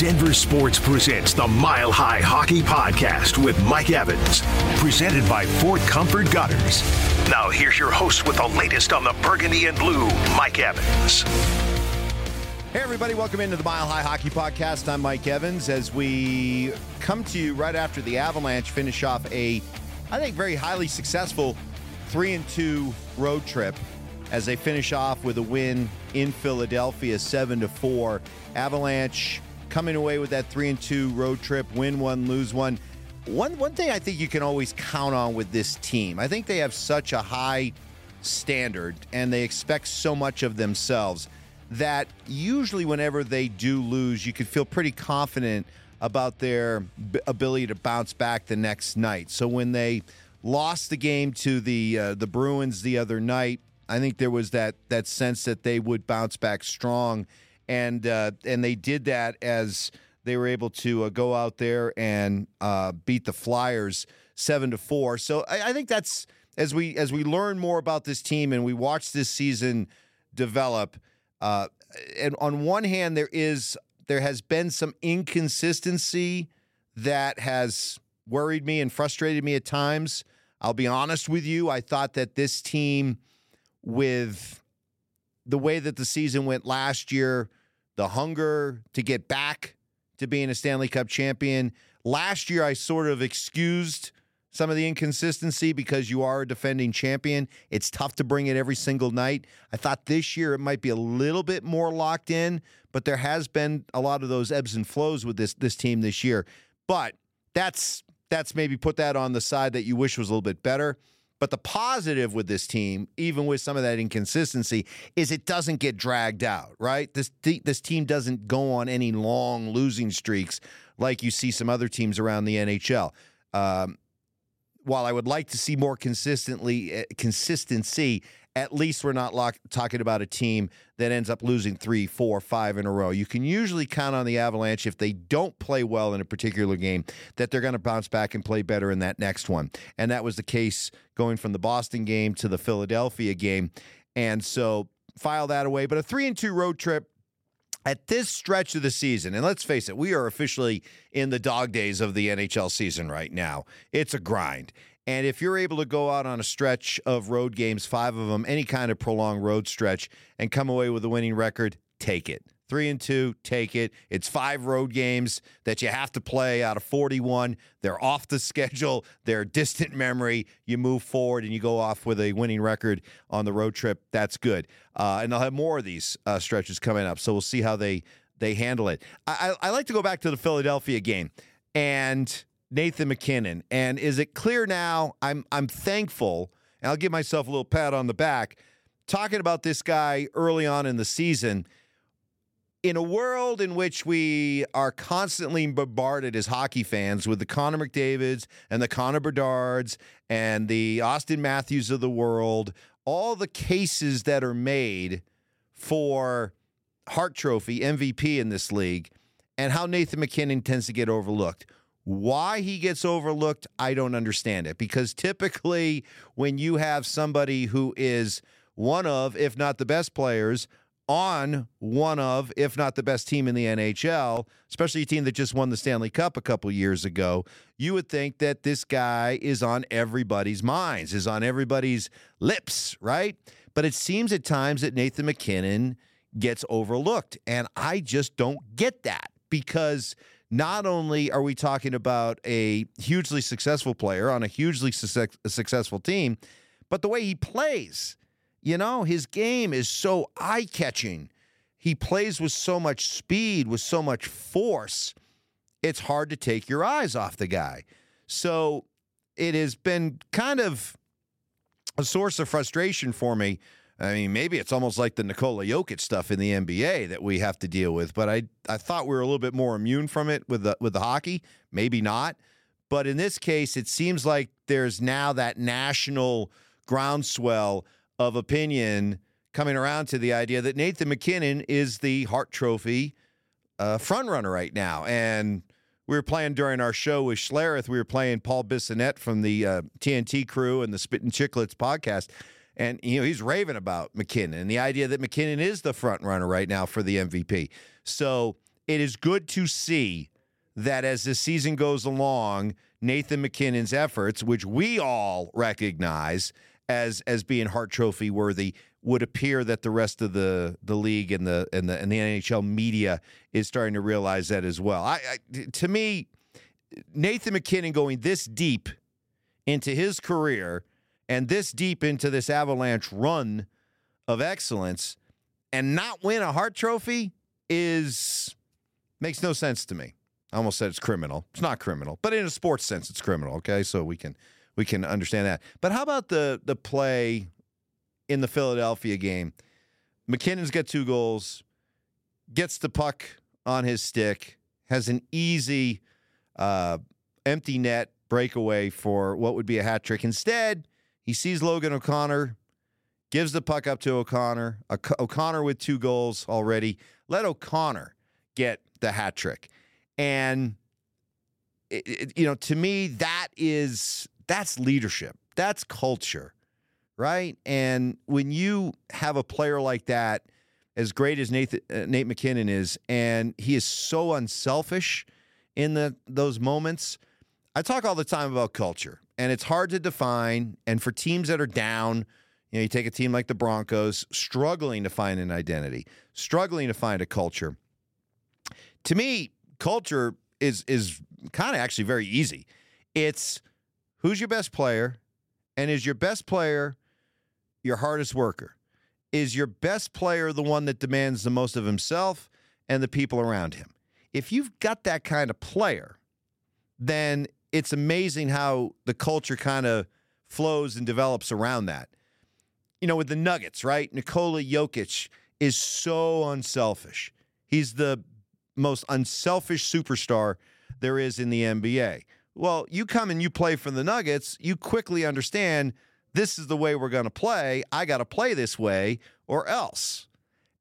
Denver Sports presents the Mile High Hockey Podcast with Mike Evans, presented by Fort Comfort Gutters. Now, here's your host with the latest on the Burgundy and Blue, Mike Evans. Hey, everybody, welcome into the Mile High Hockey Podcast. I'm Mike Evans as we come to you right after the Avalanche finish off a, I think, very highly successful 3 and 2 road trip as they finish off with a win in Philadelphia 7 to 4. Avalanche coming away with that 3 and 2 road trip, win one, lose one. One one thing I think you can always count on with this team. I think they have such a high standard and they expect so much of themselves that usually whenever they do lose, you can feel pretty confident about their ability to bounce back the next night. So when they lost the game to the uh, the Bruins the other night, I think there was that that sense that they would bounce back strong, and uh, and they did that as they were able to uh, go out there and uh, beat the Flyers seven to four. So I, I think that's as we as we learn more about this team and we watch this season develop. Uh, and on one hand, there is there has been some inconsistency that has worried me and frustrated me at times. I'll be honest with you. I thought that this team, with the way that the season went last year, the hunger to get back to being a Stanley Cup champion. Last year, I sort of excused some of the inconsistency because you are a defending champion. It's tough to bring it every single night. I thought this year it might be a little bit more locked in, but there has been a lot of those ebbs and flows with this this team this year. But that's that's maybe put that on the side that you wish was a little bit better. But the positive with this team, even with some of that inconsistency, is it doesn't get dragged out, right? This this team doesn't go on any long losing streaks like you see some other teams around the NHL. Um, while I would like to see more consistently uh, consistency, at least we're not lock, talking about a team that ends up losing three, four, five in a row. You can usually count on the Avalanche if they don't play well in a particular game that they're going to bounce back and play better in that next one. And that was the case going from the Boston game to the Philadelphia game. And so file that away. But a three and two road trip at this stretch of the season, and let's face it, we are officially in the dog days of the NHL season right now. It's a grind. And if you're able to go out on a stretch of road games, five of them, any kind of prolonged road stretch, and come away with a winning record, take it. Three and two, take it. It's five road games that you have to play out of 41. They're off the schedule, they're distant memory. You move forward and you go off with a winning record on the road trip. That's good. Uh, and they'll have more of these uh, stretches coming up. So we'll see how they they handle it. I, I, I like to go back to the Philadelphia game and Nathan MacKinnon. And is it clear now? I'm I'm thankful, and I'll give myself a little pat on the back. Talking about this guy early on in the season in a world in which we are constantly bombarded as hockey fans with the Connor McDavids and the Connor Bedards and the Auston Matthews of the world, all the cases that are made for Hart Trophy MVP in this league, and how Nathan MacKinnon tends to get overlooked. Why he gets overlooked, I don't understand it. Because typically, when you have somebody who is one of, if not the best players on one of, if not the best team in the NHL, especially a team that just won the Stanley Cup a couple years ago, you would think that this guy is on everybody's minds, is on everybody's lips, right? But it seems at times that Nathan MacKinnon gets overlooked. And I just don't get that because not only are we talking about a hugely successful player on a hugely su- successful team, but the way he plays. You know, his game is so eye catching. He plays with so much speed, with so much force. It's hard to take your eyes off the guy. So it has been kind of a source of frustration for me. I mean, maybe it's almost like the Nikola Jokic stuff in the NBA that we have to deal with. But I, I thought we were a little bit more immune from it with the with the hockey. Maybe not. But in this case, it seems like there's now that national groundswell of opinion coming around to the idea that Nathan MacKinnon is the Hart Trophy uh, frontrunner right now. And we were playing during our show with Schlereth. We were playing Paul Bissonnette from the uh, TNT crew and the Spittin' Chicklets podcast. And, you know, he's raving about MacKinnon and the idea that MacKinnon is the front runner right now for the MVP. So it is good to see that as the season goes along, Nathan MacKinnon's efforts, which we all recognize as as being Hart Trophy worthy, would appear that the rest of the the league and the and the and the NHL media is starting to realize that as well. I, I to me, Nathan MacKinnon going this deep into his career and this deep into this Avalanche run of excellence and not win a Hart Trophy is makes no sense to me. I almost said it's criminal. It's not criminal, but in a sports sense, it's criminal. Okay, so we can we can understand that. But how about the the play in the Philadelphia game? MacKinnon's got two goals, gets the puck on his stick, has an easy uh, empty net breakaway for what would be a hat trick. Instead, he sees Logan O'Connor, gives the puck up to O'Connor. O'Connor with two goals already. Let O'Connor get the hat trick. And it, it, you know, to me, that is that's leadership. That's culture, right? And when you have a player like that, as great as Nate, uh, Nate MacKinnon is, and he is so unselfish in the those moments. I talk all the time about culture, and it's hard to define. And for teams that are down, you know, you take a team like the Broncos, struggling to find an identity, struggling to find a culture. To me, culture is is kind of actually very easy. It's who's your best player, and is your best player your hardest worker? Is your best player the one that demands the most of himself and the people around him? If you've got that kind of player, then it's amazing how the culture kind of flows and develops around that. You know, with the Nuggets, right? Nikola Jokic is so unselfish. He's the most unselfish superstar there is in the NBA. Well, you come and you play for the Nuggets, you quickly understand this is the way we're going to play. I got to play this way or else.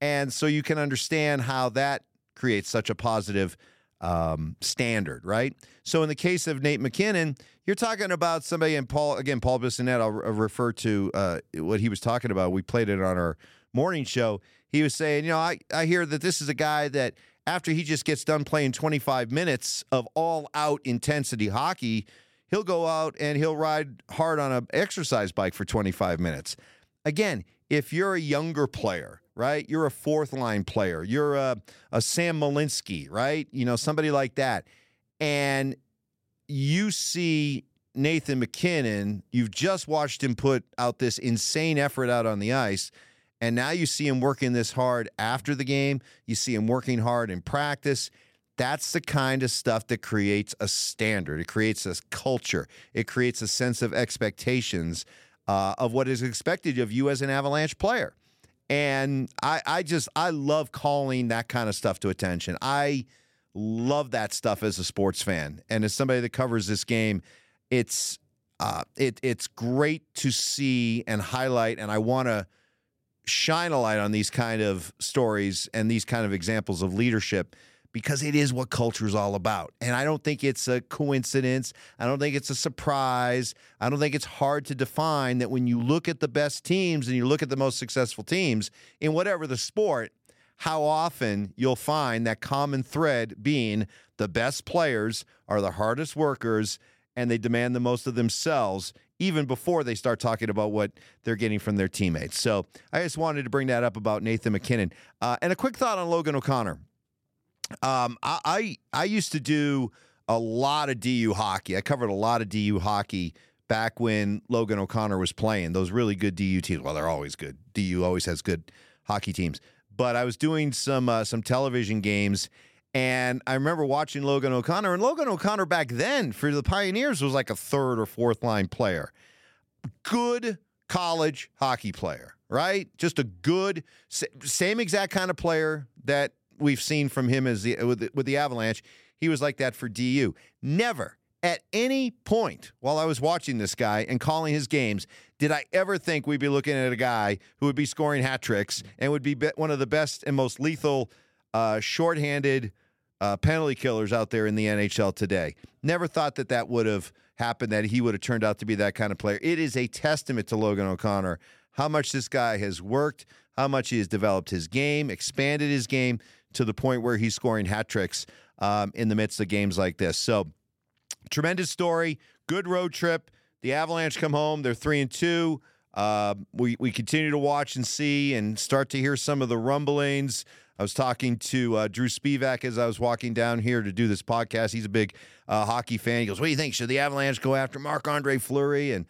And so you can understand how that creates such a positive um, standard, right? So in the case of Nate MacKinnon, you're talking about somebody, and Paul, again, Paul Bissonnette, I'll, I'll refer to uh, what he was talking about. We played it on our morning show. He was saying, you know, I, I hear that this is a guy that after he just gets done playing 25 minutes of all out intensity hockey, he'll go out and he'll ride hard on an exercise bike for 25 minutes. Again, if you're a younger player, right? You're a fourth line player. You're a, a Sam Malinski, right? You know, somebody like that. And you see Nathan MacKinnon, you've just watched him put out this insane effort out on the ice. And now you see him working this hard after the game. You see him working hard in practice. That's the kind of stuff that creates a standard. It creates a culture. It creates a sense of expectations uh, of what is expected of you as an Avalanche player. And I, I just, I love calling that kind of stuff to attention. I love that stuff as a sports fan. And as somebody that covers this game, it's, uh, it, it's great to see and highlight. And I want to, shine a light on these kind of stories and these kind of examples of leadership because it is what culture is all about. And I don't think it's a coincidence. I don't think it's a surprise. I don't think it's hard to define that when you look at the best teams and you look at the most successful teams in whatever the sport, how often you'll find that common thread being the best players are the hardest workers and they demand the most of themselves even before they start talking about what they're getting from their teammates. So I just wanted to bring that up about Nathan MacKinnon. Uh, and a quick thought on Logan O'Connor. Um, I, I I used to do a lot of DU hockey. I covered a lot of DU hockey back when Logan O'Connor was playing. Those really good DU teams. Well, they're always good. DU always has good hockey teams. But I was doing some uh, some television games, and I remember watching Logan O'Connor, and Logan O'Connor back then for the Pioneers was like a third or fourth line player. Good college hockey player, right? Just a good, same exact kind of player that we've seen from him as the, with, the, with the Avalanche. He was like that for DU. Never at any point while I was watching this guy and calling his games did I ever think we'd be looking at a guy who would be scoring hat tricks and would be one of the best and most lethal uh, shorthanded uh, penalty killers out there in the NHL today. Never thought that that would have happened, that he would have turned out to be that kind of player. It is a testament to Logan O'Connor how much this guy has worked, how much he has developed his game, expanded his game to the point where he's scoring hat tricks um, in the midst of games like this. So, tremendous story. Good road trip. The Avalanche come home. They're three and two. Uh, we we continue to watch and see and start to hear some of the rumblings. I was talking to uh, Drew Spivak as I was walking down here to do this podcast. He's a big uh, hockey fan. He goes, "What do you think? Should the Avalanche go after Marc Andre Fleury?" And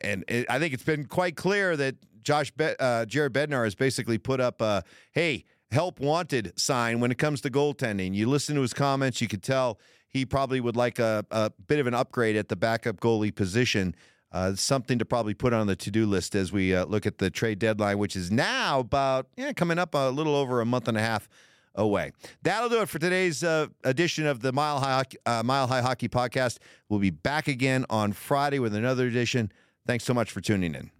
and it, I think it's been quite clear that Josh Be- uh, Jared Bednar has basically put up "Hey, help wanted" sign when it comes to goaltending. You listen to his comments, you could tell he probably would like a, a bit of an upgrade at the backup goalie position. Uh, something to probably put on the to-do list as we uh, look at the trade deadline, which is now about yeah, coming up a little over a month and a half away. That'll do it for today's uh, edition of the Mile High uh, Mile High Hockey Podcast. We'll be back again on Friday with another edition. Thanks so much for tuning in.